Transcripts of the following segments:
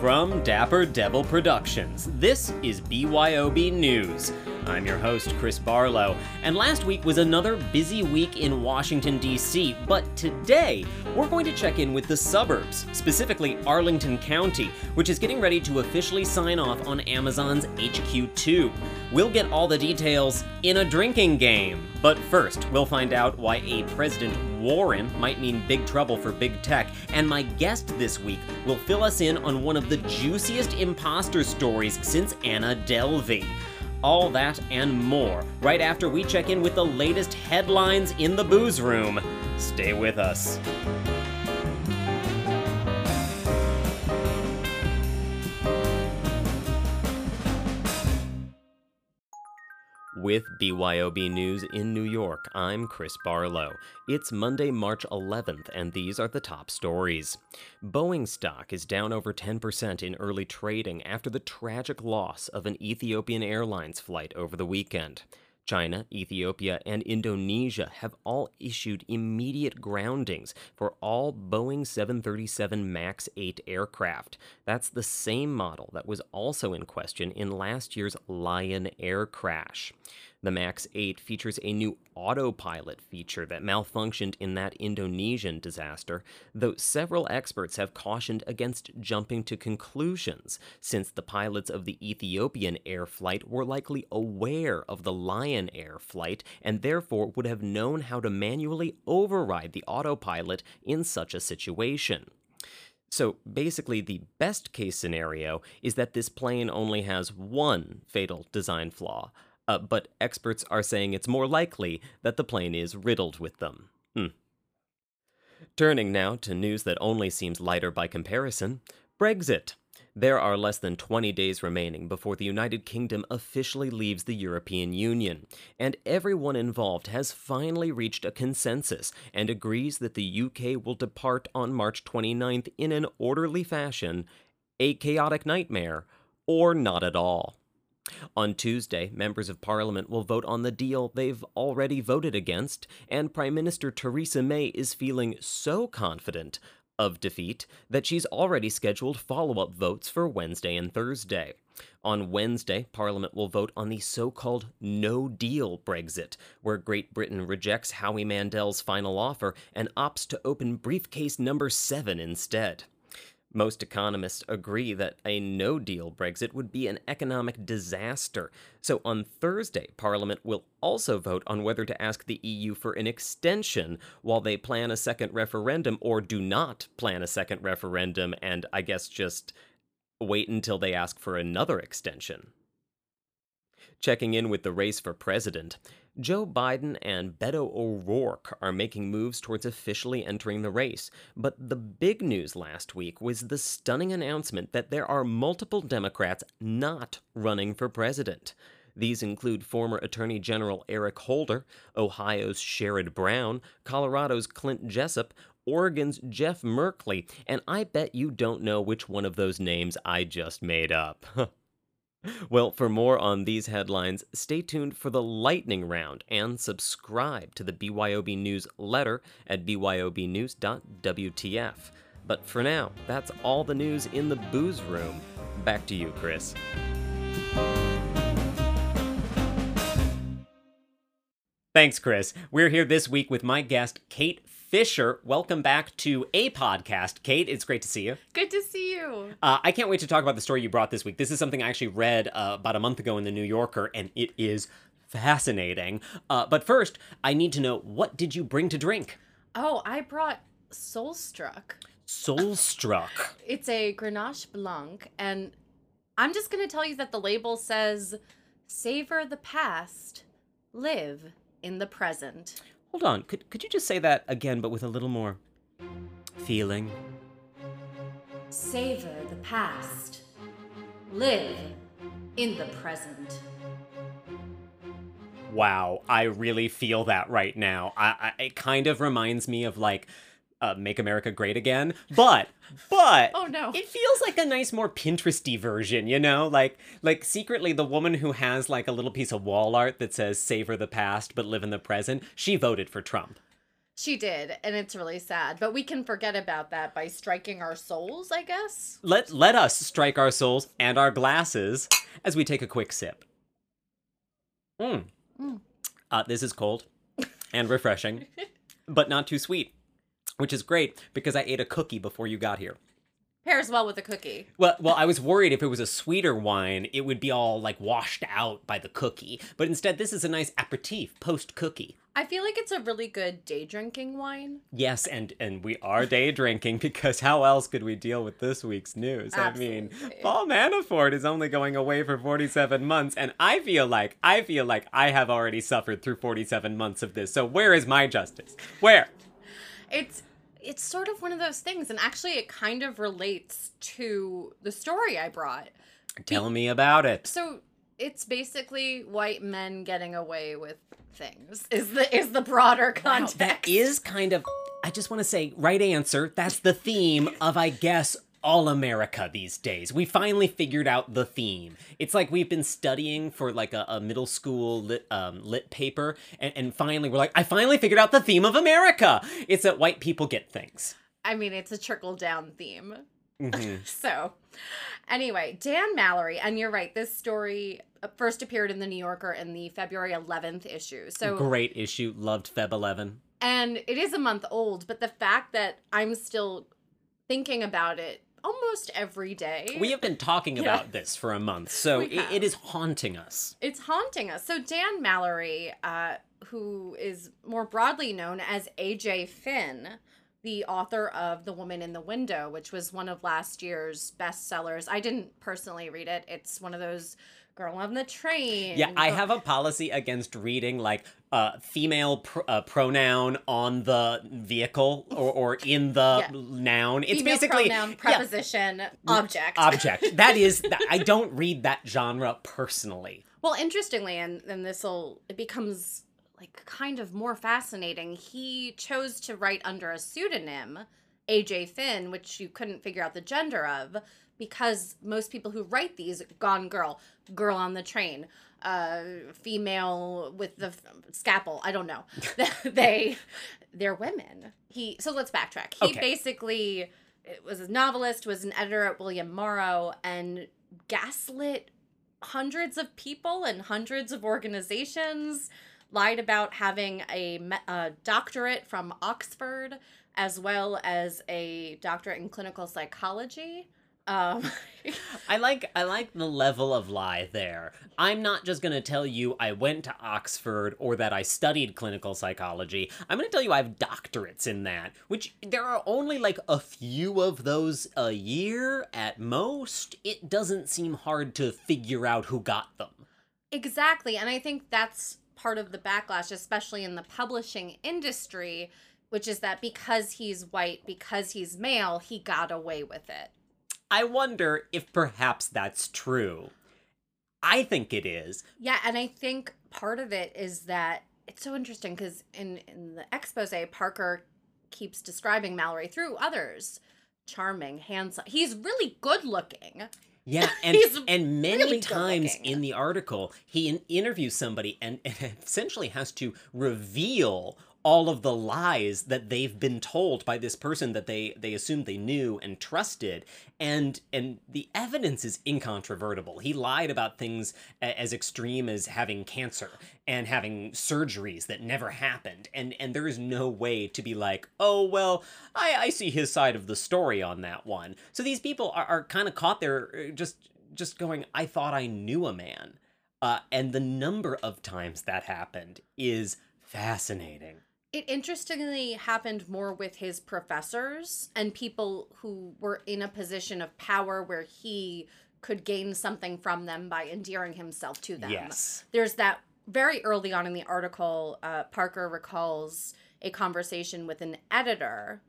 From Dapper Devil Productions, this is BYOB News. I'm your host, Chris Barlow, and last week was another busy week in Washington, D.C., but today we're going to check in with the suburbs, specifically Arlington County, which is getting ready to officially sign off on Amazon's HQ2. We'll get all the details in a drinking game. But first, we'll find out why a President Warren might mean big trouble for big tech, and my guest this week will fill us in on one of the juiciest imposter stories since Anna Delvey. All that and more right after we check in with the latest headlines in the booze room. Stay with us. With BYOB News in New York, I'm Chris Barlow. It's Monday, March 11th, and these are the top stories. Boeing stock is down over 10% in early trading after the tragic loss of an Ethiopian Airlines flight over the weekend. China, Ethiopia, and Indonesia have all issued immediate groundings for all Boeing 737 MAX 8 aircraft. That's the same model that was also in question in last year's Lion Air crash. The MAX 8 features a new autopilot feature that malfunctioned in that Indonesian disaster, though several experts have cautioned against jumping to conclusions, since the pilots of the Ethiopian air flight were likely aware of the Lion Air flight and therefore would have known how to manually override the autopilot in such a situation. So basically, the best case scenario is that this plane only has one fatal design flaw, uh, but experts are saying it's more likely that the plane is riddled with them. Hmm. Turning now to news that only seems lighter by comparison Brexit. There are less than 20 days remaining before the United Kingdom officially leaves the European Union, and everyone involved has finally reached a consensus and agrees that the UK will depart on March 29th in an orderly fashion, a chaotic nightmare, or not at all. On Tuesday, members of parliament will vote on the deal they've already voted against, and Prime Minister Theresa May is feeling so confident of defeat that she's already scheduled follow up votes for Wednesday and Thursday. On Wednesday, Parliament will vote on the so called no deal Brexit, where Great Britain rejects Howie Mandel's final offer and opts to open briefcase number 7 instead. Most economists agree that a no deal Brexit would be an economic disaster. So on Thursday, Parliament will also vote on whether to ask the EU for an extension while they plan a second referendum or do not plan a second referendum and I guess just wait until they ask for another extension. Checking in with the race for president, Joe Biden and Beto O'Rourke are making moves towards officially entering the race, but the big news last week was the stunning announcement that there are multiple Democrats not running for president. These include former Attorney General Eric Holder, Ohio's Sherrod Brown, Colorado's Clint Jessup, Oregon's Jeff Merkley, and I bet you don't know which one of those names I just made up. Well, for more on these headlines, stay tuned for the lightning round and subscribe to the BYOB News letter at byobnews.wtf. But for now, that's all the news in the booze room. Back to you, Chris. Thanks, Chris. We're here this week with my guest, Kate Fisher. Welcome back to a podcast. Kate, it's great to see you. Good to see you. Uh, I can't wait to talk about the story you brought this week. This is something I actually read uh, about a month ago in the New Yorker, and it is fascinating. Uh, but first, I need to know what did you bring to drink? Oh, I brought Soulstruck. Soulstruck. It's a Grenache Blanc, and I'm just going to tell you that the label says savor the past, live in the present. Hold on. Could could you just say that again, but with a little more feeling? Savor the past. Live in the present. Wow, I really feel that right now. I, I it kind of reminds me of like uh, "Make America Great Again," but but Oh, no. it feels like a nice, more Pinteresty version. You know, like like secretly the woman who has like a little piece of wall art that says "Savor the past but live in the present." She voted for Trump. She did, and it's really sad. But we can forget about that by striking our souls, I guess. Let let us strike our souls and our glasses as we take a quick sip. Mm. Mm. Uh, this is cold and refreshing, but not too sweet, which is great because I ate a cookie before you got here. Pairs well with a cookie. Well, well, I was worried if it was a sweeter wine, it would be all like washed out by the cookie. But instead, this is a nice aperitif post cookie. I feel like it's a really good day drinking wine. Yes, and and we are day drinking because how else could we deal with this week's news? I mean, Absolutely. Paul Manafort is only going away for 47 months and I feel like I feel like I have already suffered through 47 months of this. So where is my justice? Where? It's it's sort of one of those things, and actually, it kind of relates to the story I brought. Tell me about it. So it's basically white men getting away with things. Is the is the broader Wow, context? that is kind of I just want to say right answer. That's the theme of I guess all America these days. We finally figured out the theme. It's like we've been studying for like a, a middle school lit um, lit paper, and, and finally we're like, I finally figured out the theme of America. It's that white people get things. I mean, it's a trickle down theme. Mhm. So, anyway, Dan Mallory, and you're right. This story uh, first appeared in the New Yorker in the February 11th issue. So Great issue. Loved Feb 11. and it is a month old, but the fact that I'm still thinking about it almost every day. We have been talking Yeah. about this for a month, so it, it is haunting us. It's haunting us. So Dan Mallory, uh, who is more broadly known as AJ Finn, the author of The Woman in the Window, which was one of last year's bestsellers. I didn't personally read it. It's one of those girl on the train. Yeah, I have a policy against reading like uh, female pr- uh, pronoun on the vehicle or, or in the Yeah. noun. It's female basically pronoun, yeah, preposition, object. object. That is, I don't read that genre personally. Well, interestingly, and and this will it becomes like kind of more fascinating. He chose to write under a pseudonym, AJ Finn, which you couldn't figure out the gender of, because most people who write these, Gone Girl, Girl on the Train, uh, female with the f- scalpel, I don't know, they they're women. He so let's backtrack. He Okay. basically was a novelist, was an editor at William Morrow, and gaslit hundreds of people and hundreds of organizations lied about having a, a doctorate from Oxford as well as a doctorate in clinical psychology. Um, I like I like the level of lie there. I'm not just going to tell you I went to Oxford or that I studied clinical psychology. I'm going to tell you I have doctorates in that, which there are only like a few of those a year at most. It doesn't seem hard to figure out who got them. exactly. And I think that's part of the backlash, especially in the publishing industry, which is that because he's white, because he's male, he got away with it. I wonder if perhaps that's true. I think it is. Yeah, and I think part of it is that it's so interesting because in in the expose, Parker keeps describing Mallory through others, charming, handsome. He's really good looking. Yeah, and and many really times in the article, he in- interviews somebody and, and essentially has to reveal all of the lies that they've been told by this person that they they assumed they knew and trusted. And and the evidence is incontrovertible. He lied about things as extreme as having cancer and having surgeries that never happened. And and there is no way to be like oh well i i see his side of the story on that one. So these people are, are kind of caught there uh, just just going i thought i knew a man. Uh, and the number of times that happened is fascinating It interestingly happened more with his professors and people who were in a position of power where he could gain something from them by endearing himself to them. yes. There's that very early on in the article uh, parker recalls a conversation with an editor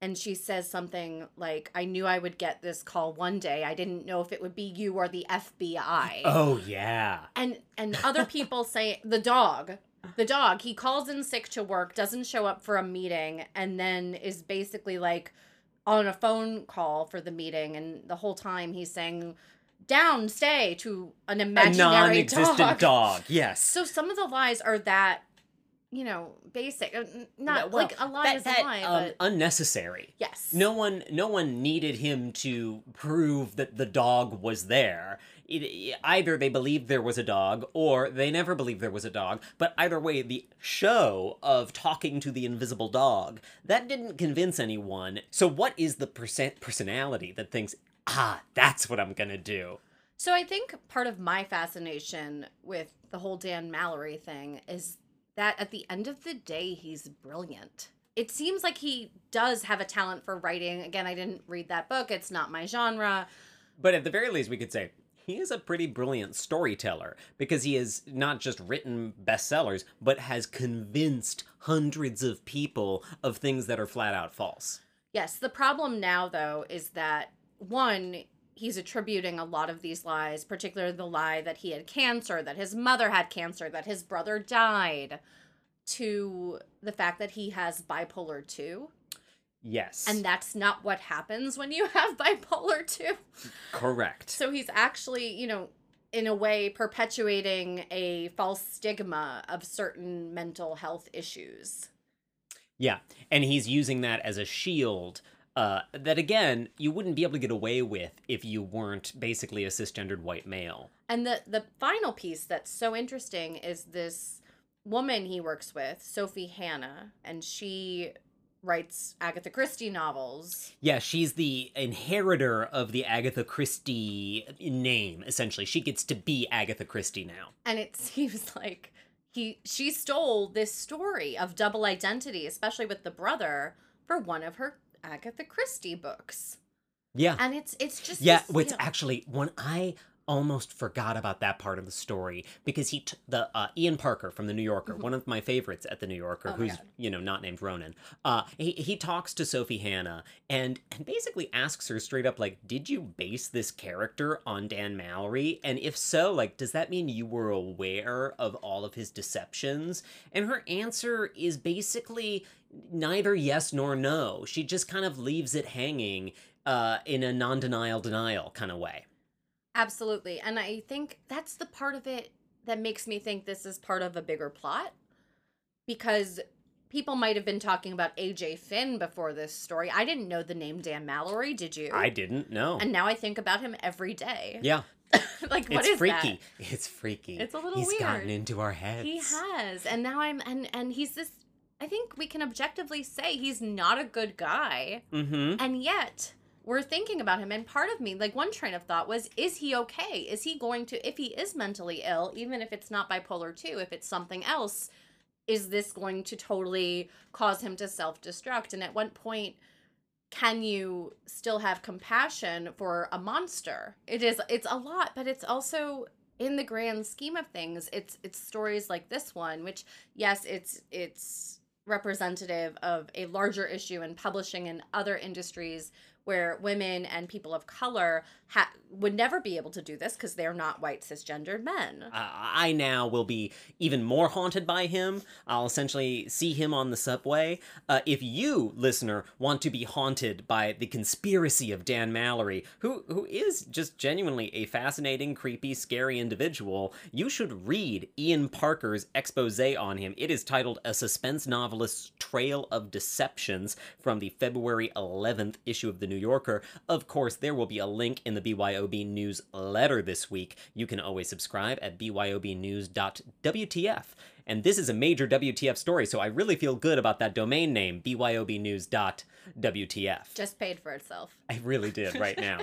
and she says something like i knew i would get this call one day. I didn't know if it would be you or the fbi oh yeah. And and other people say the dog the dog he calls in sick to work doesn't show up for a meeting and then is basically like on a phone call for the meeting and the whole time he's saying down stay to an a imaginary non-existent dog. dog yes So some of the lies are that, you know, basic. uh, Not Well, like a lie that- is that, a lie, um, but unnecessary. yes. No one, no one needed him to prove that the dog was there. It, either they believed there was a dog, or they never believed there was a dog. But either way, the show of talking to the invisible dog that didn't convince anyone. So, what is the percent personality that thinks, ah, that's what I'm gonna do? So I think part of my fascination with the whole Dan Mallory thing is that at the end of the day, he's brilliant. It seems like he does have a talent for writing. Again, I didn't read that book, it's not my genre. But at the very least, we could say he is a pretty brilliant storyteller because he has not just written bestsellers, but has convinced hundreds of people of things that are flat out false. Yes, the problem now, though, is that one, he's attributing a lot of these lies, particularly the lie that he had cancer, that his mother had cancer, that his brother died, to the fact that he has bipolar 2. Yes. And that's not what happens when you have bipolar 2. correct. So he's actually, you know, in a way perpetuating a false stigma of certain mental health issues. Yeah. And he's using that as a shield. Uh, that again, you wouldn't be able to get away with if you weren't basically a cisgendered white male. And the the final piece that's so interesting is this woman he works with, Sophie Hannah, and she writes Agatha Christie novels. Yeah, she's the inheritor of the Agatha Christie name, essentially. She gets to be Agatha Christie now. And it seems like he she stole this story of double identity, especially with the brother, for one of her Agatha Christie books. Yeah. And it's it's just Yeah, this, it's you know- actually when I almost forgot about that part of the story because he t- the uh, Ian Parker from the New Yorker, Mhm. one of my favorites at the New Yorker, Oh who's you know not named Ronan. Uh, he he talks to Sophie Hannah and and basically asks her straight up like, did you base this character on Dan Mallory? And if so, like, does that mean you were aware of all of his deceptions? And her answer is basically neither yes nor no. She just kind of leaves it hanging uh, in a non-denial denial kind of way. Absolutely. And I think that's the part of it that makes me think this is part of a bigger plot because people might have been talking about AJ Finn before this story. I didn't know the name Dan Mallory, did you? I didn't know. And now I think about him every day. yeah, like what it's is freaky. It's freaky. It's a little He's gotten into our that? heads. He has. And now I'm and and he's this I think we can objectively say he's not a good guy. Mm-hmm. And yet, we're thinking about him. And part of me, like one train of thought was, is he okay? Is he going to, if he is mentally ill, even if it's not bipolar 2, if it's something else, is this going to totally cause him to self destruct? And at what point can you still have compassion for a monster? It is, it's a lot, but it's also in the grand scheme of things it's it's stories like this one which yes it's it's representative of a larger issue in publishing and other industries where women and people of color ha- would never be able to do this because they're not white cisgendered men. Uh, I now will be even more haunted by him. I'll essentially see him on the subway. Uh, if you, listener, want to be haunted by the conspiracy of Dan Mallory, who who is just genuinely a fascinating, creepy, scary individual, you should read Ian Parker's expose on him. It is titled "A Suspense Novelist's Trail of Deceptions" from the February 11th issue of the New Yorker. Of course, there will be a link in the BYOB newsletter this week. You can always subscribe at byobnews.wtf. And this is a major WTF story, so I really feel good about that domain name, byobnews.wtf. Just paid for itself. I really did right now.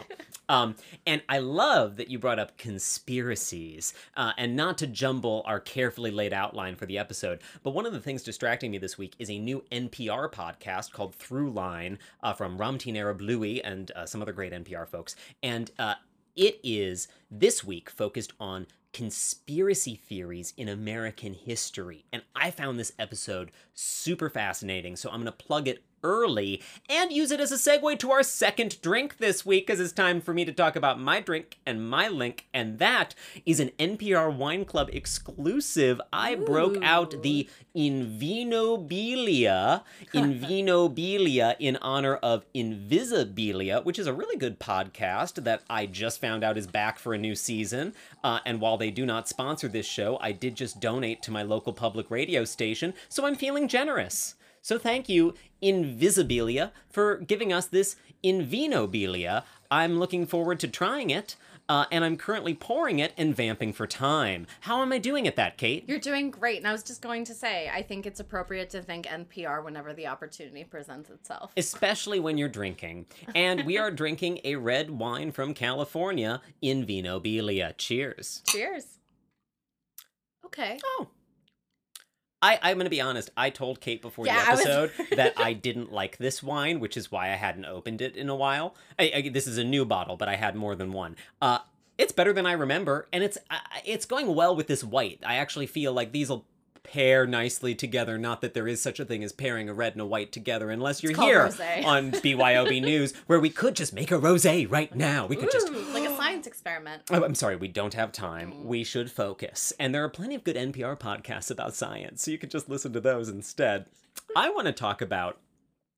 um, and I love that you brought up conspiracies, uh, and not to jumble our carefully laid outline for the episode, but one of the things distracting me this week is a new NPR podcast called Throughline uh, from Ramtin Arablouei and uh, some other great NPR folks. And uh, it is this week focused on conspiracy theories in American history. And I found this episode super fascinating, so I'm going to plug it early and use it as a segue to our second drink this week, as it's time for me to talk about my drink and my link, and that is an NPR Wine Club exclusive. I broke out the Invinobilia, Invinobilia in honor of Invisibilia, which is a really good podcast that I just found out is back for a new season. Uh, and while they do not sponsor this show, I did just donate to my local public radio station, so I'm feeling generous. So thank you, Invisibilia, for giving us this Invinobilia. I'm looking forward to trying it, uh, and I'm currently pouring it and vamping for time. How am I doing at that, Kate? You're doing great. And I was just going to say, I think it's appropriate to thank NPR whenever the opportunity presents itself. Especially when you're drinking. And we are drinking a red wine from California, Invinobilia. Cheers. Cheers. Okay. Oh. I, I'm going to be honest. I told Kate before Yeah, the I was- episode that I didn't like this wine, which is why I hadn't opened it in a while. I, I, this is a new bottle, but I had more than one. Uh, it's better than I remember, and it's I- it's going well with this white. I actually feel like these will pair nicely together. Not that there is such a thing as pairing a red and a white together, unless you're here rosé. on BYOB News, where we could just make a rosé right now. We could just Ooh, a science experiment. Oh, I'm sorry, we don't have time. Mm. We should focus. And there are plenty of good NPR podcasts about science, so you could just listen to those instead. I want to talk about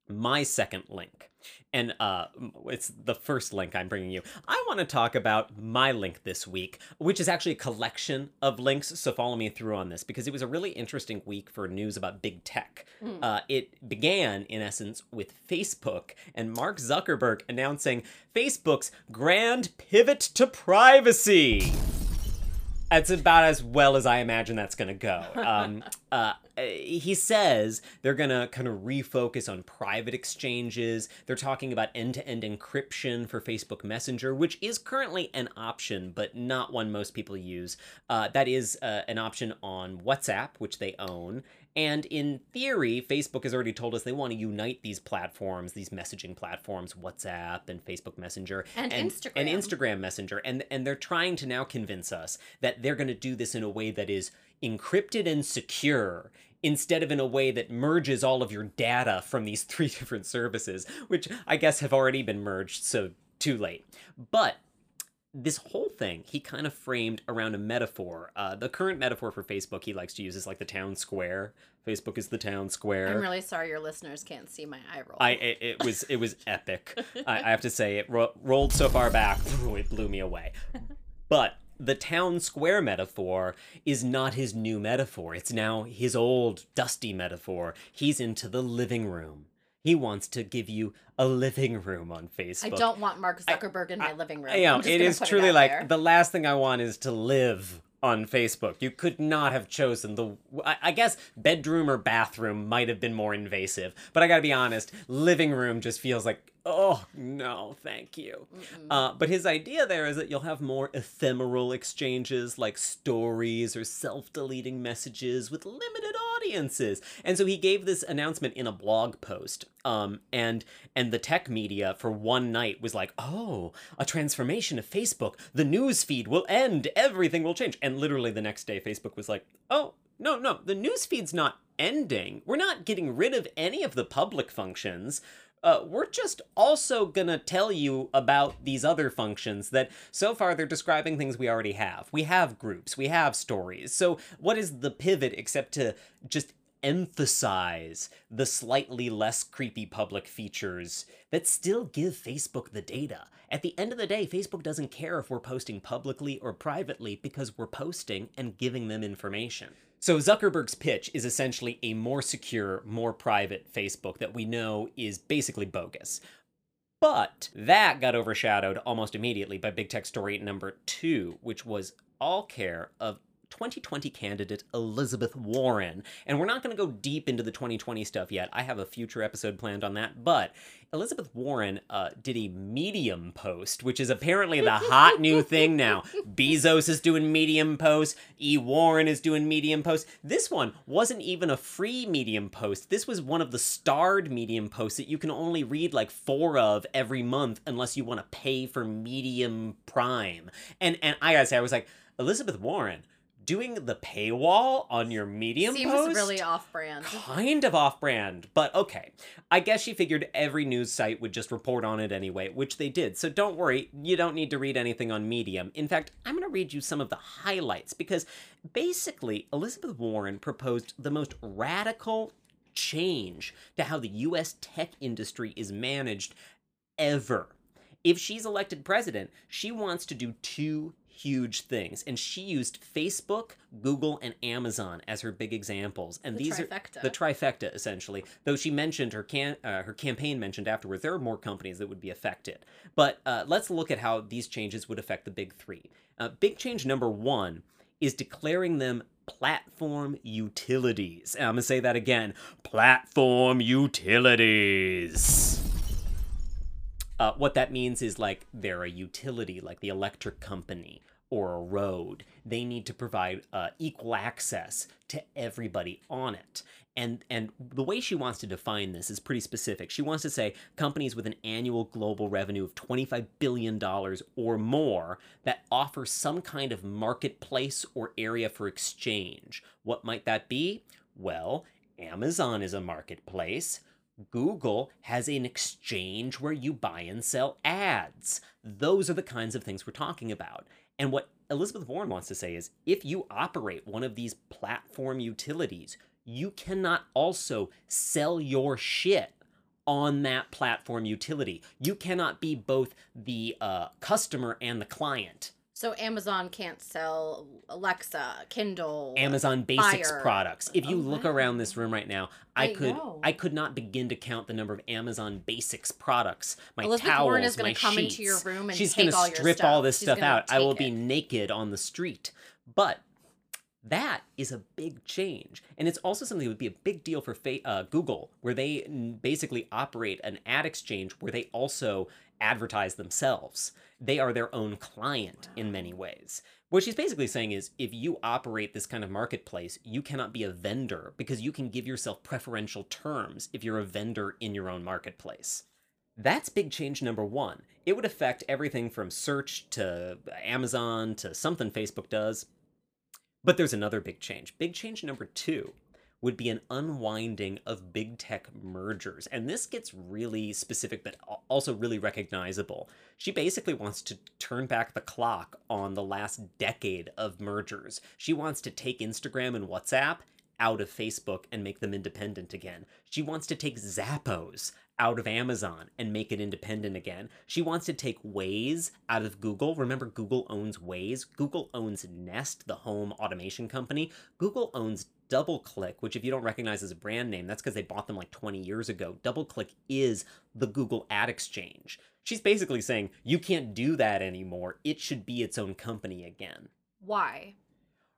my second link. And uh, it's the first link I'm bringing you. I want to talk about my link this week, which is actually a collection of links. So follow me through on this because it was a really interesting week for news about big tech. Uh, it began, in essence, with Facebook and Mark Zuckerberg announcing Facebook's grand pivot to privacy. That's about as well as I imagine that's going to go. Um, uh, he says they're going to kind of refocus on private exchanges. They're talking about end to end encryption for Facebook Messenger, which is currently an option, but not one most people use. Uh, that is uh, an option on WhatsApp, which they own. And in theory, Facebook has already told us they want to unite these platforms, these messaging platforms, WhatsApp and Facebook Messenger And and Instagram. Instagram Messenger, and and they're trying to now convince us that they're going to do this in a way that is encrypted and secure instead of in a way that merges all of your data from these three different services, which I guess have already been merged, so too late. But this whole thing he kind of framed around a metaphor. Uh, the current metaphor for Facebook he likes to use is like the town square. Facebook is the town square. I'm really sorry your listeners can't see my eye roll. I it, it was it was epic. I, I have to say it ro- rolled so far back, it blew me away. But the town square metaphor is not his new metaphor. It's now his old dusty metaphor. He's into the living room. He wants to give you a living room on Facebook. I don't want Mark Zuckerberg in my living room. I know I'm just it is truly like there. the last thing I want is to live on Facebook. You could not have chosen the. I, I guess bedroom or bathroom might have been more invasive, but I gotta be honest, living room just feels like. Oh no, thank you. Uh, but his idea there is that you'll have more ephemeral exchanges like stories or self-deleting messages with limited audiences. And so he gave this announcement in a blog post. Um, and and the tech media for one night was like, "Oh, a transformation of Facebook. The news feed will end. Everything will change." And literally the next day, Facebook was like, "Oh, no, no, the news feed's not ending. We're not getting rid of any of the public functions." Uh, we're just also gonna tell you about these other functions that so far they're describing things we already have. We have groups, we have stories. So, what is the pivot except to just emphasize the slightly less creepy public features that still give Facebook the data. At the end of the day, Facebook doesn't care if we're posting publicly or privately because we're posting and giving them information. So Zuckerberg's pitch is essentially a more secure, more private Facebook that we know is basically bogus. But that got overshadowed almost immediately by big tech story number two, which was all care of 2020 candidate Elizabeth Warren. And we're not going to go deep into the 2020 stuff yet. I have a future episode planned on that. But Elizabeth Warren uh, did a Medium post, which is apparently the hot new thing now. Bezos is doing Medium posts. E. Warren is doing Medium posts. This one wasn't even a free Medium post. This was one of the starred Medium posts that you can only read like four of every month unless you want to pay for Medium Prime. And and I gotta say, I was like, Elizabeth Warren doing the paywall on your Medium Seems post really off-brand. kind of off brand, but okay. I guess she figured every news site would just report on it anyway, which they did. So don't worry, you don't need to read anything on Medium. In fact, I'm going to read you some of the highlights because basically, Elizabeth Warren proposed the most radical change to how the US tech industry is managed ever. If she's elected president, she wants to do two huge things and she used Facebook, Google and Amazon as her big examples. And The these trifecta. are the trifecta essentially. Though she mentioned her can uh, her campaign mentioned afterwards there are more companies that would be affected. But uh, let's look at how these changes would affect the big 3. Uh, big change number 1 is declaring them platform utilities. And I'm going to say that again. Platform utilities. Uh, what that means is like they're a utility, like the electric company or a road. They need to provide uh, equal access to everybody on it. And and the way she wants to define this is pretty specific. She wants to say companies with an annual global revenue of 25 billion dollars or more that offer some kind of marketplace or area for exchange. What might that be? Well, Amazon is a marketplace. Google has an exchange where you buy and sell ads. Those are the kinds of things we're talking about. And what Elizabeth Warren wants to say is if you operate one of these platform utilities, you cannot also sell your shit on that platform utility. You cannot be both the uh, customer and the client. So Amazon can't sell Alexa, Kindle. Amazon Basics Fire. products. If you Oh, look around this room right now, I, I could know. I could not begin to count the number of Amazon Basics products. My Elizabeth towels, Warren is gonna my come sheets. into your room and She's gonna all your strip all this She's stuff gonna out. I will be it. naked on the street. But that is a big change, and it's also something that would be a big deal for fa- uh, Google, where they mm, basically operate an ad exchange where they also advertise themselves. They are their own client in many ways. What she's basically saying is if you operate this kind of marketplace, you cannot be a vendor because you can give yourself preferential terms if you're a vendor in your own marketplace. That's big change number one. It would affect everything from search to Amazon to something Facebook does. But there's another big change. Big change number two would be an unwinding of big tech mergers. And this gets really specific, but also really recognizable. She basically wants to turn back the clock on the last decade of mergers. She wants to take Instagram and WhatsApp out of Facebook and make them independent again. She wants to take Zappos out of Amazon and make it independent again. She wants to take Waze out of Google. Remember, Google owns Waze. Google owns Nest, the home automation company. Google owns DoubleClick, which, if you don't recognize as a brand name, that's because they bought them like 20 years ago. DoubleClick is the Google Ad Exchange. She's basically saying, you can't do that anymore. It should be its own company again. Why?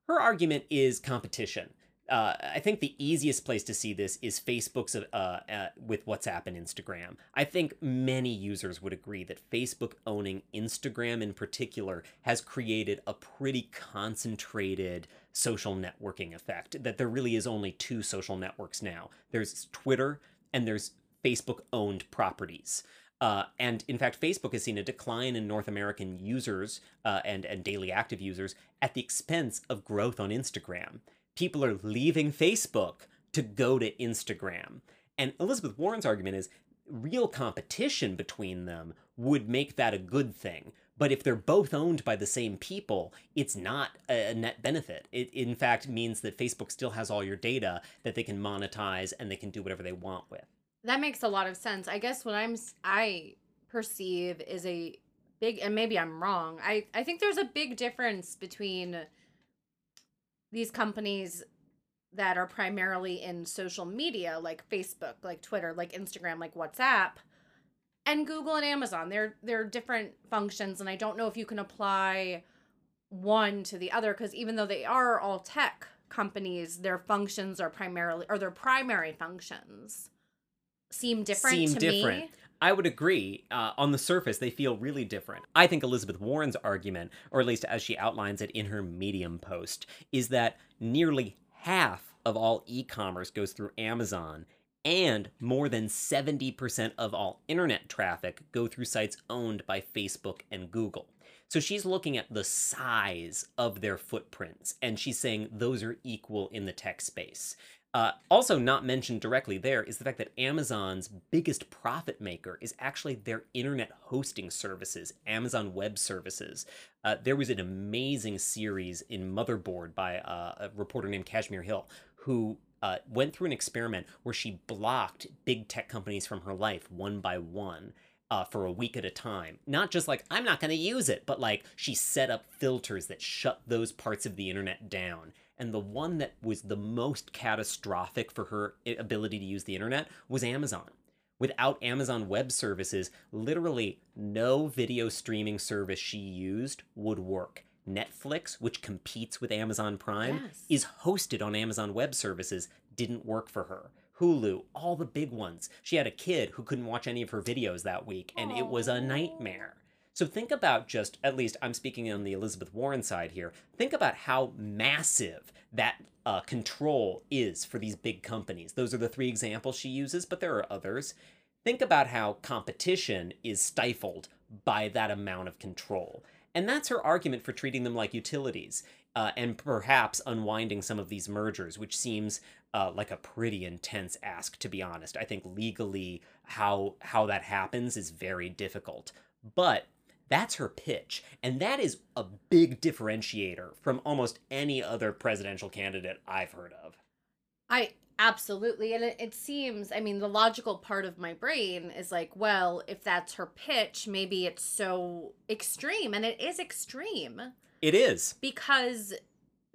Her argument is competition. Uh, I think the easiest place to see this is Facebook's uh, uh, with WhatsApp and Instagram. I think many users would agree that Facebook owning Instagram in particular has created a pretty concentrated social networking effect. That there really is only two social networks now there's Twitter and there's Facebook owned properties. Uh, and in fact, Facebook has seen a decline in North American users uh, and, and daily active users at the expense of growth on Instagram. People are leaving Facebook to go to Instagram. And Elizabeth Warren's argument is real competition between them would make that a good thing. But if they're both owned by the same people, it's not a net benefit. It, in fact, means that Facebook still has all your data that they can monetize and they can do whatever they want with. That makes a lot of sense. I guess what I'm I perceive is a big and maybe I'm wrong. I I think there's a big difference between these companies that are primarily in social media like Facebook, like Twitter, like Instagram, like WhatsApp and Google and Amazon. They're they're different functions and I don't know if you can apply one to the other cuz even though they are all tech companies, their functions are primarily or their primary functions seem different Seem to different. me. I would agree. Uh, on the surface, they feel really different. I think Elizabeth Warren's argument, or at least as she outlines it in her Medium post, is that nearly half of all e commerce goes through Amazon, And more than 70% of all internet traffic go through sites owned by Facebook and Google. So she's looking at the size of their footprints and she's saying those are equal in the tech space. Uh, also, not mentioned directly there is the fact that Amazon's biggest profit maker is actually their internet hosting services, Amazon Web Services. Uh, there was an amazing series in Motherboard by uh, a reporter named Kashmir Hill who uh, went through an experiment where she blocked big tech companies from her life one by one. Uh, for a week at a time. Not just like, I'm not going to use it, but like she set up filters that shut those parts of the internet down and the one that was the most catastrophic for her ability to use the internet was Amazon. Without Amazon Web Services, literally no video streaming service she used would work. Netflix, which competes with Amazon Prime, yes. is hosted on Amazon Web Services, didn't work for her. Hulu, all the big ones. She had a kid who couldn't watch any of her videos that week, and Aww. it was a nightmare. So think about just, at least I'm speaking on the Elizabeth Warren side here, think about how massive that uh, control is for these big companies. Those are the three examples she uses, but there are others. Think about how competition is stifled by that amount of control. And that's her argument for treating them like utilities. Uh, and perhaps unwinding some of these mergers, which seems uh, like a pretty intense ask, to be honest. I think legally, how how that happens is very difficult. But that's her pitch. And that is a big differentiator from almost any other presidential candidate I've heard of. I absolutely. And it, it, seems, I mean, the logical part of my brain is like, well, if that's her pitch, maybe it's so extreme. And it is extreme. It is. Because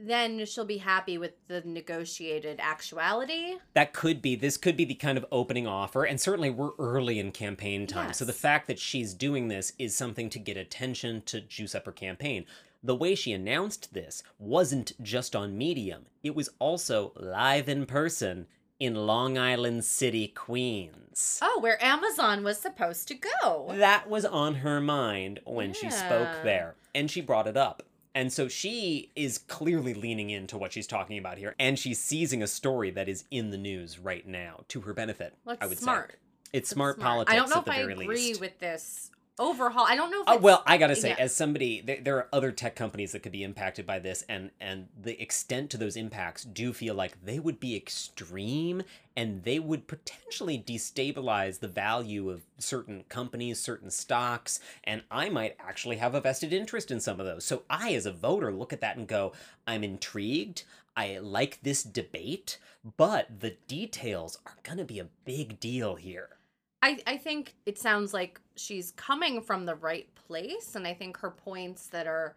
then she'll be happy with the negotiated actuality. That could be. This could be the kind of opening offer. And certainly we're early in campaign time. Yes. So the fact that she's doing this is something to get attention to juice up her campaign. The way she announced this wasn't just on Medium, it was also live in person in Long Island City, Queens. Oh, where Amazon was supposed to go. That was on her mind when yeah. she spoke there. And she brought it up. And so she is clearly leaning into what she's talking about here, and she's seizing a story that is in the news right now to her benefit. Well, I would smart. say it's smart, smart, politics. I don't know if I agree least. with this overhaul. I don't know. Oh well, I gotta say, yeah. as somebody, there, there, are other tech companies that could be impacted by this, and and the extent to those impacts do feel like they would be extreme, and they would potentially destabilize the value of certain companies, certain stocks, and I might actually have a vested interest in some of those. So I, as a voter, look at that and go, I'm intrigued. I like this debate, but the details are gonna be a big deal here. I, I think it sounds like she's coming from the right place. And I think her points that are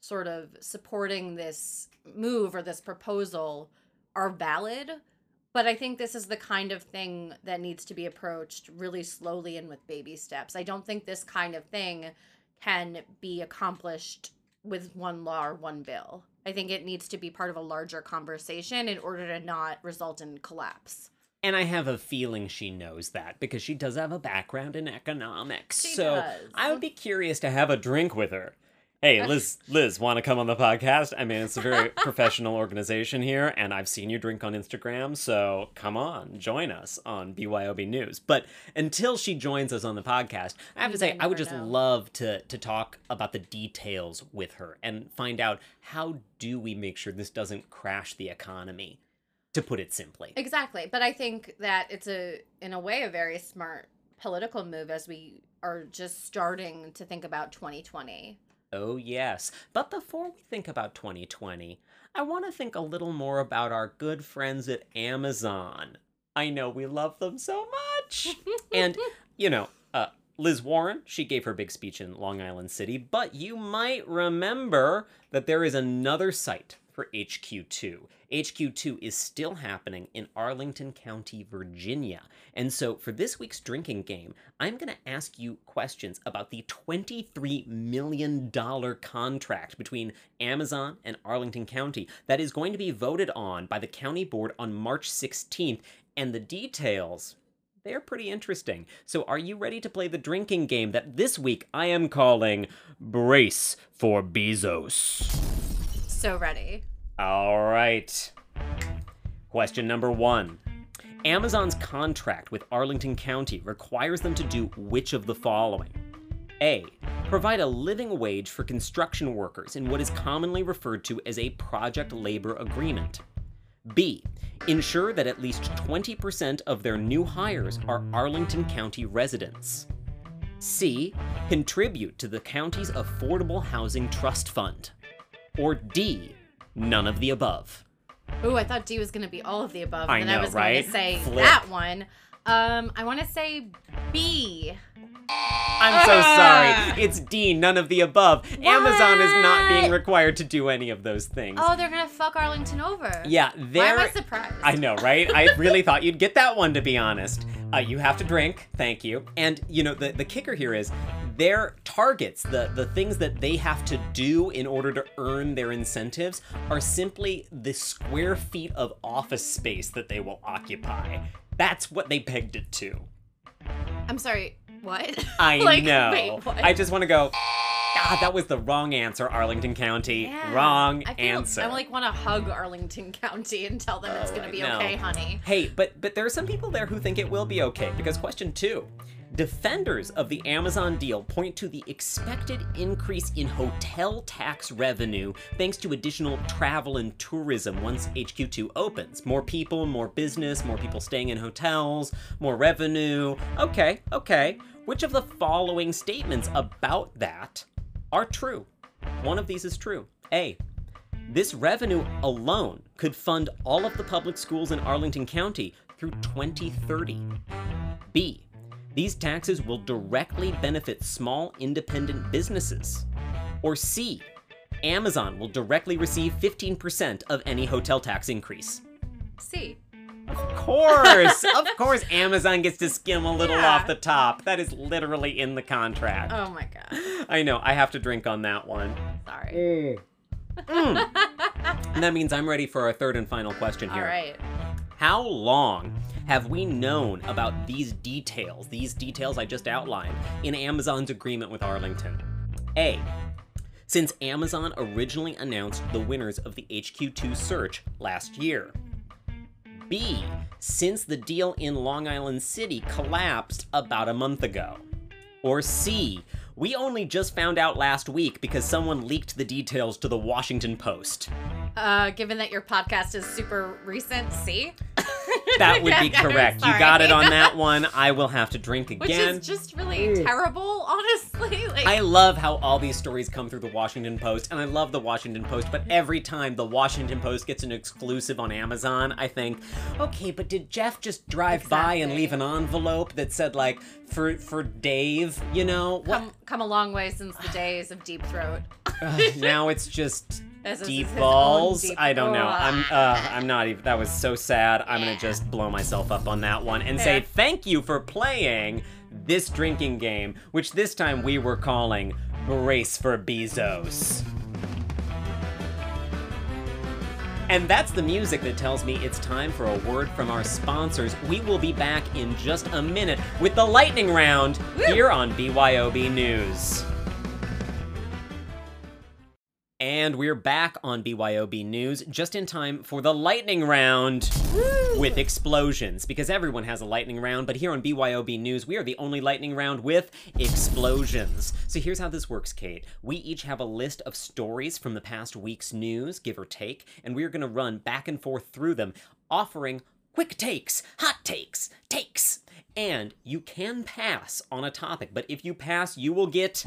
sort of supporting this move or this proposal are valid. But I think this is the kind of thing that needs to be approached really slowly and with baby steps. I don't think this kind of thing can be accomplished with one law or one bill. I think it needs to be part of a larger conversation in order to not result in collapse. And I have a feeling she knows that because she does have a background in economics. She so does. I would be curious to have a drink with her. Hey, Liz, Liz, want to come on the podcast? I mean, it's a very professional organization here, and I've seen you drink on Instagram, so come on, join us on BYOB News. But until she joins us on the podcast, I have to say, I would just know. love to to talk about the details with her and find out how do we make sure this doesn't crash the economy to put it simply. Exactly. But I think that it's a in a way a very smart political move as we are just starting to think about 2020. Oh, yes. But before we think about 2020, I want to think a little more about our good friends at Amazon. I know we love them so much. and, you know, uh, Liz Warren, she gave her big speech in Long Island City, but you might remember that there is another site for HQ2. HQ2 is still happening in Arlington County, Virginia. And so for this week's drinking game, I'm going to ask you questions about the $23 million contract between Amazon and Arlington County that is going to be voted on by the county board on March 16th. And the details, they're pretty interesting. So, are you ready to play the drinking game that this week I am calling Brace for Bezos? So ready. All right. Question number one Amazon's contract with Arlington County requires them to do which of the following? A. Provide a living wage for construction workers in what is commonly referred to as a project labor agreement. B. Ensure that at least 20% of their new hires are Arlington County residents. C. Contribute to the county's Affordable Housing Trust Fund. Or D. None of the above. Ooh, I thought D was going to be all of the above. I and know, I was going to say Flip. that one. Um, I want to say B. I'm so Ah. sorry. It's D, none of the above. Amazon is not being required to do any of those things. Oh, they're going to fuck Arlington over. yeah, Why they're. am I surprised? I know, right? I really thought you'd get that one, to be honest. Uh, you have to drink, thank you. And, you know, the, the kicker here is their targets, the, the things that they have to do in order to earn their incentives, are simply the square feet of office space that they will occupy. That's what they pegged it to. I'm sorry. What? I Like, know. wait, what? I just want to go. God, that was the wrong answer, Arlington County. Yeah. Wrong I feel, answer. I like want to hug Arlington County and tell them it's Oh, going I to be know. okay, honey. Hey, but but there are some people there who think it will be okay because question 2. Defenders of the Amazon deal point to the expected increase in hotel tax revenue thanks to additional travel and tourism once HQ2 opens. More people, more business, more people staying in hotels, more revenue. Okay, okay. Which of the following statements about that are true? One of these is true. A. This revenue alone could fund all of the public schools in Arlington County through 2030. B. These taxes will directly benefit small independent businesses. Or C. Amazon will directly receive 15% of any hotel tax increase. C. Of course! of course, Amazon gets to skim a little Yeah. off the top. That is literally in the contract. Oh my god. I know, I have to drink on that one. Sorry. Mm. And that means I'm ready for our third and final question here. right. How long have we known about these details, these details I just outlined, in Amazon's agreement with Arlington? A. Since Amazon originally announced the winners of the HQ2 search last year. B. Since the deal in Long Island City collapsed about a month ago. Or C. We only just found out last week because someone leaked the details to the Washington Post. Uh, given that your podcast is super recent, see? That would be correct. You got it on that one. I will have to drink again. Which is just really terrible, honestly. Like, I love how all these stories come through the Washington Post, and I love the Washington Post, but every time the Washington Post gets an exclusive on Amazon, I think, okay, but did Jeff just drive by and leave an envelope that said, like, for for Dave, you know? What? come come a long way since the days of Deep Throat. Ugh, now it's just This deep balls. deep- I don't know. I'm uh, I'm not even. That was so sad. I'm gonna just blow myself up on that one and say thank you for playing this drinking game, which this time we were calling Brace for Bezos. And that's the music that tells me it's time for a word from our sponsors. We will be back in just a minute with the lightning round here on BYOB News. And we're back on BYOB News just in time for the lightning round with explosions. Because everyone has a lightning round, but here on BYOB News, we are the only lightning round with explosions. So here's how this works, Kate. We each have a list of stories from the past week's news, give or take, and we're going to run back and forth through them, offering quick takes, hot takes, takes. And you can pass on a topic, but if you pass, you will get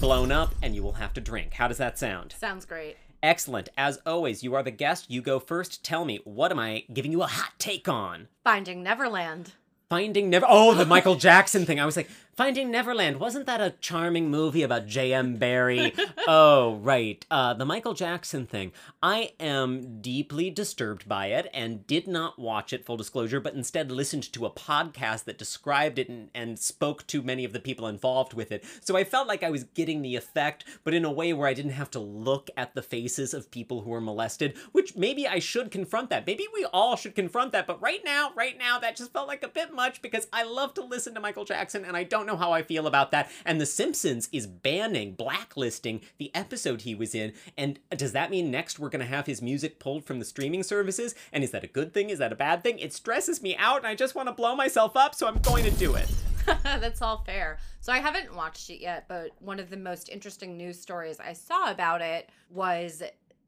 blown up and you will have to drink. How does that sound? Sounds great. Excellent. As always, you are the guest. You go first. Tell me, what am I giving you a hot take on? Finding Neverland. Finding Never. Oh, the Michael Jackson thing. I was like, Finding Neverland. Wasn't that a charming movie about J.M. Barrie? oh, right. Uh, the Michael Jackson thing. I am deeply disturbed by it and did not watch it, full disclosure, but instead listened to a podcast that described it and, and spoke to many of the people involved with it. So I felt like I was getting the effect, but in a way where I didn't have to look at the faces of people who were molested, which maybe I should confront that. Maybe we all should confront that, but right now, right now, that just felt like a bit much because I love to listen to Michael Jackson and I don't know how I feel about that. And The Simpsons is banning, blacklisting the episode he was in. And does that mean next we're going to have his music pulled from the streaming services? And is that a good thing? Is that a bad thing? It stresses me out and I just want to blow myself up, so I'm going to do it. That's all fair. So I haven't watched it yet, but one of the most interesting news stories I saw about it was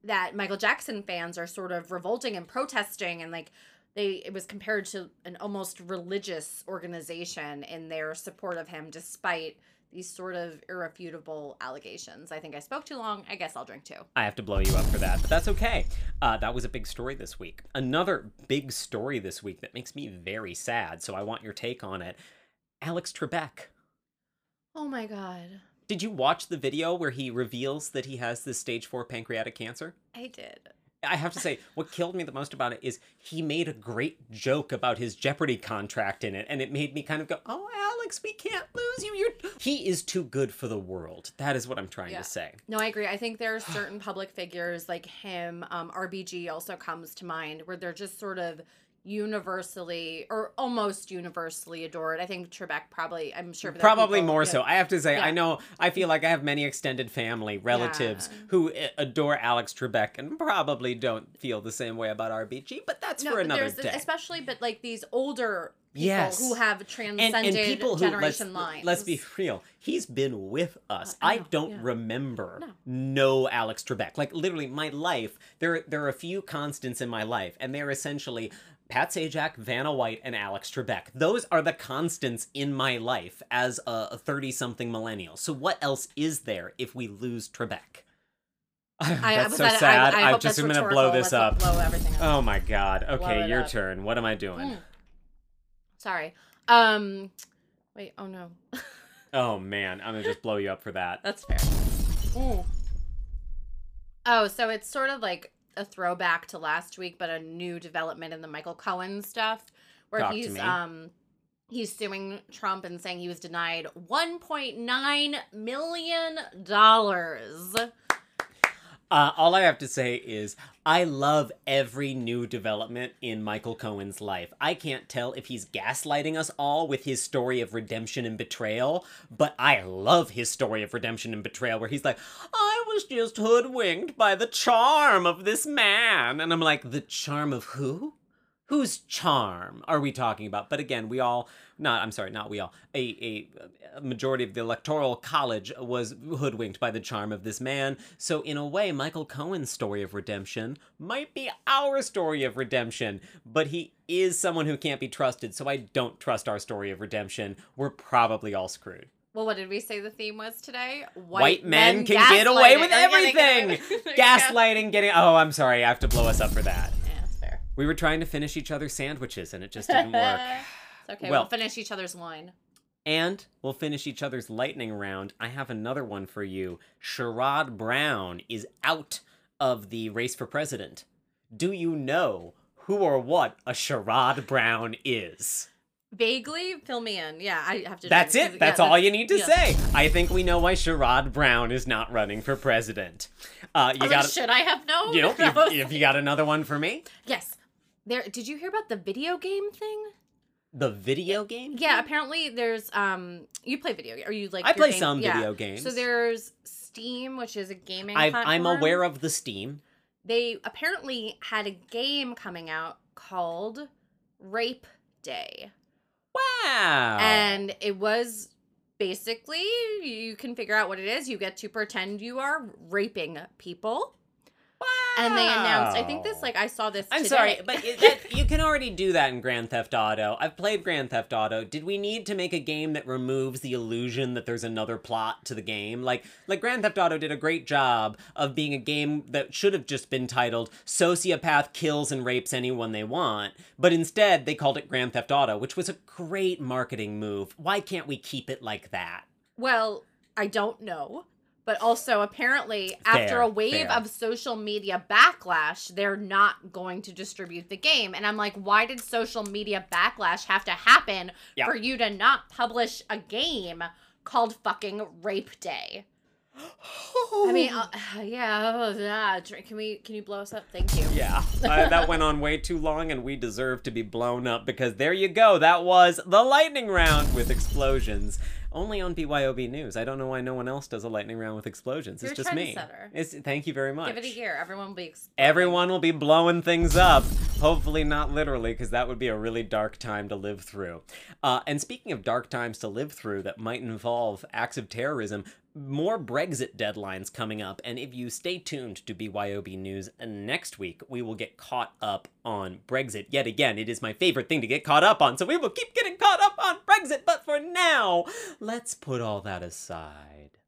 that Michael Jackson fans are sort of revolting and protesting and like they it was compared to an almost religious organization in their support of him despite these sort of irrefutable allegations. I think I spoke too long. I guess I'll drink too. I have to blow you up for that, but that's okay. Uh, that was a big story this week. Another big story this week that makes me very sad, so I want your take on it. Alex Trebek. Oh my god. Did you watch the video where he reveals that he has this stage four pancreatic cancer? I did. I have to say, what killed me the most about it is he made a great joke about his Jeopardy contract in it, and it made me kind of go, "Oh, Alex, we can't lose you. You're he is too good for the world." That is what I'm trying Yeah. to say. No, I agree. I think there are certain public figures like him, um, RBG also comes to mind, where they're just sort of universally or almost universally adored. I think Trebek probably, I'm sure. Probably people- more yeah. so. I have to say, I know, I feel like I have many extended family, relatives who uh, adore Alex Trebek and probably don't feel the same way about RBG, but that's No, for but another day. especially, but like these older people Yes. who have transcended and people who let's, generation lines. let's be real he's been with us I i, know, don't yeah. remember No. no alex trebek like literally my life there there are a few constants in my life and they're essentially Pat Sajak, Vanna White, and Alex Trebek. Those are the constants in my life as a 30 something millennial. So, what else is there if we lose Trebek? That's was so that- sad. I, I I'm just I'm gonna blow this Let's up. Blow everything up. Oh my god. Okay, your up. turn. What am I doing? Mm. Sorry. Um, wait. Oh no. Oh man, I'm gonna just blow you up for that. That's fair. Mm. Oh, so it's sort of like a throwback to last week, but a new development in the Michael Cohen stuff, where Talk he's um he's suing Trump and saying he was denied 1.9 million dollars. Uh, all I have to say is I love every new development in Michael Cohen's life. I can't tell if he's gaslighting us all with his story of redemption and betrayal, but I love his story of redemption and betrayal where he's like, I was just hoodwinked by the charm of this man. And I'm like, the charm of who? Whose charm are we talking about? But again, we all, not, I'm sorry, not we all, a, a, a majority of the electoral college was hoodwinked by the charm of this man. So, in a way, Michael Cohen's story of redemption might be our story of redemption, but he is someone who can't be trusted, so I don't trust our story of redemption. We're probably all screwed. Well, what did we say the theme was today? White, men, can get away with Or getting away everything! with- There you go. Gaslighting, getting. Oh, I'm sorry, I have to blow us up for that. That's. We were trying to finish each other's sandwiches and it just didn't work. It's okay. Well- we'll finish each other's wine. And we'll finish each other's lightning round. I have another one for you. Sherrod Brown is out of the race for president. Do you know who or what a Sherrod Brown is? Vaguely, fill me in. Yeah, I have to. That's it. That's yeah, all you need to yeah. say. I think we know why Sherrod Brown is not running for president. Uh, you got like, should I have known? you know, if, if you got another one for me, Yes. There did you hear about the video game thing? the video game. Yeah, apparently there's um you play video ga- or you like I play game- some yeah. video games. So there's Steam, which is a gaming platform. I'm aware of the Steam. They apparently had a game coming out called Rape Day. Wow. And it was basically you can figure out what it is. You get to pretend you are raping people. And they announced, I think this, like, I saw this. I'm today. sorry, but it, that, you can already do that in Grand Theft Auto. I've played Grand Theft Auto. Did we need to make a game that removes the illusion that there's another plot to the game? Like, like Grand Theft Auto did a great job of being a game that should have just been titled "Sociopath Kills and Rapes Anyone They Want," but instead they called it Grand Theft Auto, which was a great marketing move. Why can't we keep it like that? Well, I don't know. But also, apparently, after a wave fair. of social media backlash, they're not going to distribute the game. And I'm like, why did social media backlash have to happen Yeah. for you to not publish a game called fucking Rape Day? I mean, uh, yeah, oh, Can we? Can you blow us up? Thank you. Yeah, uh, that went on way too long, and we deserve to be blown up because there you go. That was the lightning round with explosions. Only on BYOB News. I don't know why no one else does a lightning round with explosions. You're It's just me. It's, thank you very much. Give it a year. Everyone will be. Exploding. Everyone will be blowing things up. Hopefully, not literally, because that would be a really dark time to live through. Uh, and speaking of dark times to live through that might involve acts of terrorism, more Brexit deadlines coming up. And if you stay tuned to BYOB News next week, we will get caught up on Brexit. Yet again, it is my favorite thing to get caught up on, so we will keep getting caught up on Brexit. But for now, let's put all that aside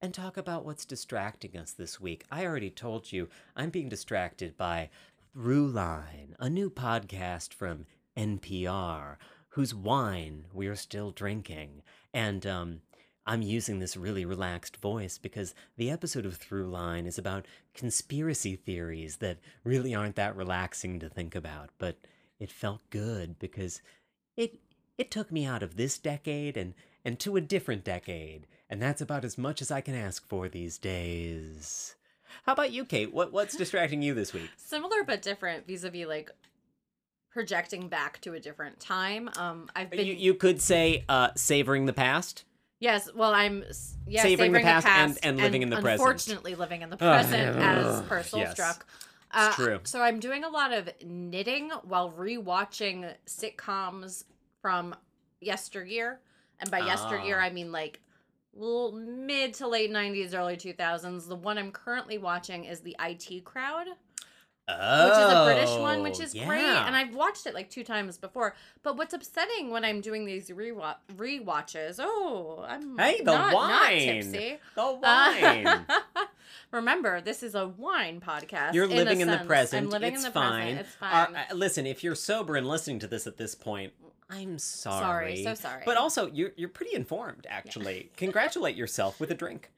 and talk about what's distracting us this week. I already told you I'm being distracted by Throughline, a new podcast from NPR, whose wine we're still drinking. And um, I'm using this really relaxed voice because the episode of Throughline is about conspiracy theories that really aren't that relaxing to think about, but it felt good because it it took me out of this decade and and to a different decade, and that's about as much as I can ask for these days. How about you, Kate? What what's distracting you this week? Similar but different vis-a-vis like projecting back to a different time. Um, I've been You, you could say uh, savoring the past. yes. Well, I'm yeah Savoring the savoring past and- and living in the present. Unfortunately, living in the present as per Yes. Soulstruck. It's true. So I'm doing a lot of knitting while rewatching sitcoms from yesteryear, and by yesteryear Ah. I mean like mid to late '90s, early 2000s. The one I'm currently watching is the IT Crowd Oh, which is a British one, which is great. And I've watched it like two times before. But what's upsetting when I'm doing these rewa- rewatches? Oh, I'm Hey, the not, not wine. tipsy. the Uh, wine. remember, this is a wine podcast. You're living in the present. I'm living it's in the fine. present. It's Our- fine. uh, listen, if you're sober and listening to this at this point, I'm sorry. Sorry, so sorry. But also, you're you're pretty informed. Actually, congratulate yourself with a drink.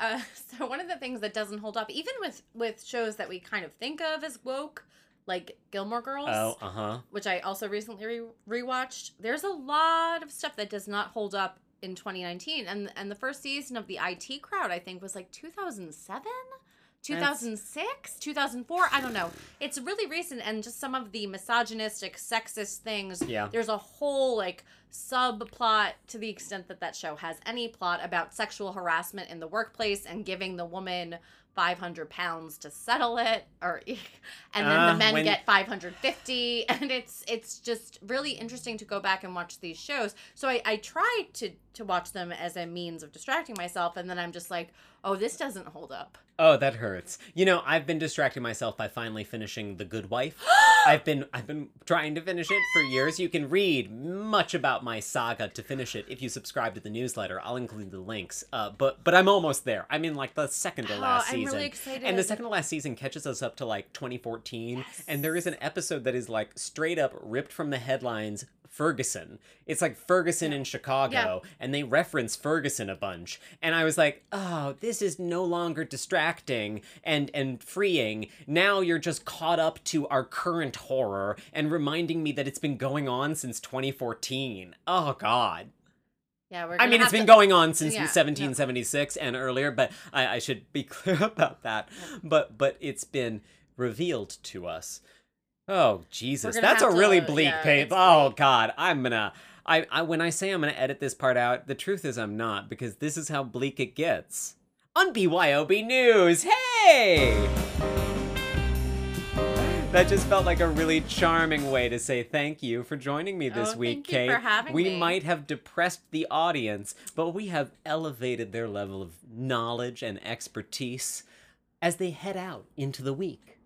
Uh, so one of the things that doesn't hold up, even with with shows that we kind of think of as woke, like Gilmore Girls, Oh, uh huh. which I also recently re- rewatched, there's a lot of stuff that does not hold up in 2019. And and the first season of the IT Crowd, I think, was like 2007, 2006, 2004. I don't know. It's really recent, and just some of the misogynistic, sexist things. Yeah. There's a whole like subplot to the extent that that show has any plot about sexual harassment in the workplace and giving the woman 500 pounds to settle it or and then Uh, the men when- get 550 and it's it's just really interesting to go back and watch these shows so i i try to to watch them as a means of distracting myself and then i'm just like oh this doesn't hold up Oh, that hurts. You know, I've been distracting myself by finally finishing The Good Wife. I've been I've been trying to finish it for years. You can read much about my saga to finish it if you subscribe to the newsletter. I'll include the links. Uh, but but I'm almost there. I'm in like the second to Oh, last I'm season. really excited. And the second to last season catches us up to like 2014, and there is an episode that is like straight up ripped from the headlines. Ferguson. It's like Ferguson in Chicago, and they reference Ferguson a bunch. And I was like, oh, this is no longer distracting and and freeing. Now you're just caught up to our current horror and reminding me that it's been going on since 2014. Oh God. yeah we're I mean, it's been to- going on since Yeah, no. 1776 and earlier, but I, I should be clear about that. But but it's been revealed to us. Oh Jesus, that's a really to- bleak yeah, pape. Oh bleak. God, I'm gonna. I, I when I say I'm gonna edit this part out, the truth is I'm not because this is how bleak it gets. On BYOB News, hey! That just felt like a really charming way to say thank you for joining me this Oh, week, thank you Kate. for having we me. might have depressed the audience, but we have elevated their level of knowledge and expertise as they head out into the week.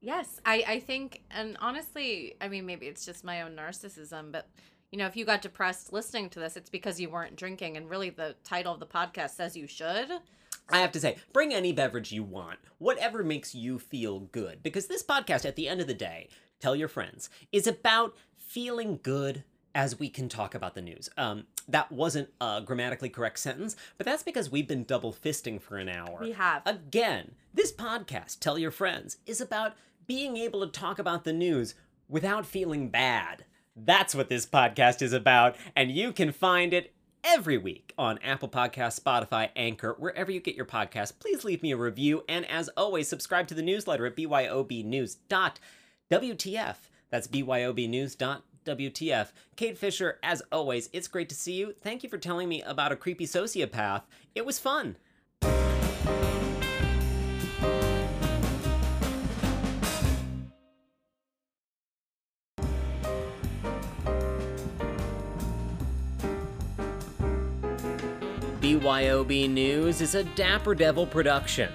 Yes, I, I think, and honestly, I mean, maybe it's just my own narcissism, but you know, if you got depressed listening to this, it's because you weren't drinking, and really the title of the podcast says you should. I have to say, bring any beverage you want, whatever makes you feel good. Because this podcast, at the end of the day, tell your friends, is about feeling good as we can talk about the news. Um, that wasn't a grammatically correct sentence, but that's because we've been double fisting for an hour. We have. Again, this podcast, Tell Your Friends, is about being able to talk about the news without feeling bad. That's what this podcast is about, and you can find it every week on Apple Podcasts, Spotify, Anchor, wherever you get your podcasts. Please leave me a review, and as always, subscribe to the newsletter at byobnews.wtf. That's byobnews.wtf. WTF. Kate Fisher, as always, it's great to see you. Thank you for telling me about a creepy sociopath. It was fun. BYOB News is a Dapper Devil production.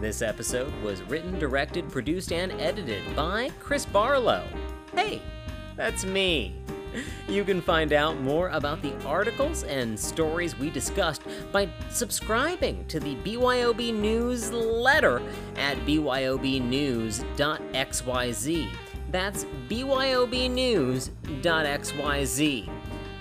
This episode was written, directed, produced, and edited by Chris Barlow. Hey, that's me. You can find out more about the articles and stories we discussed by subscribing to the BYOB newsletter at byobnews.xyz. That's byobnews.xyz.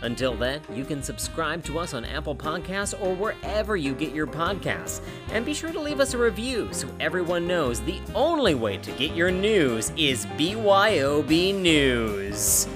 Until then, you can subscribe to us on Apple Podcasts or wherever you get your podcasts. And be sure to leave us a review so everyone knows the only way to get your news is BYOB News.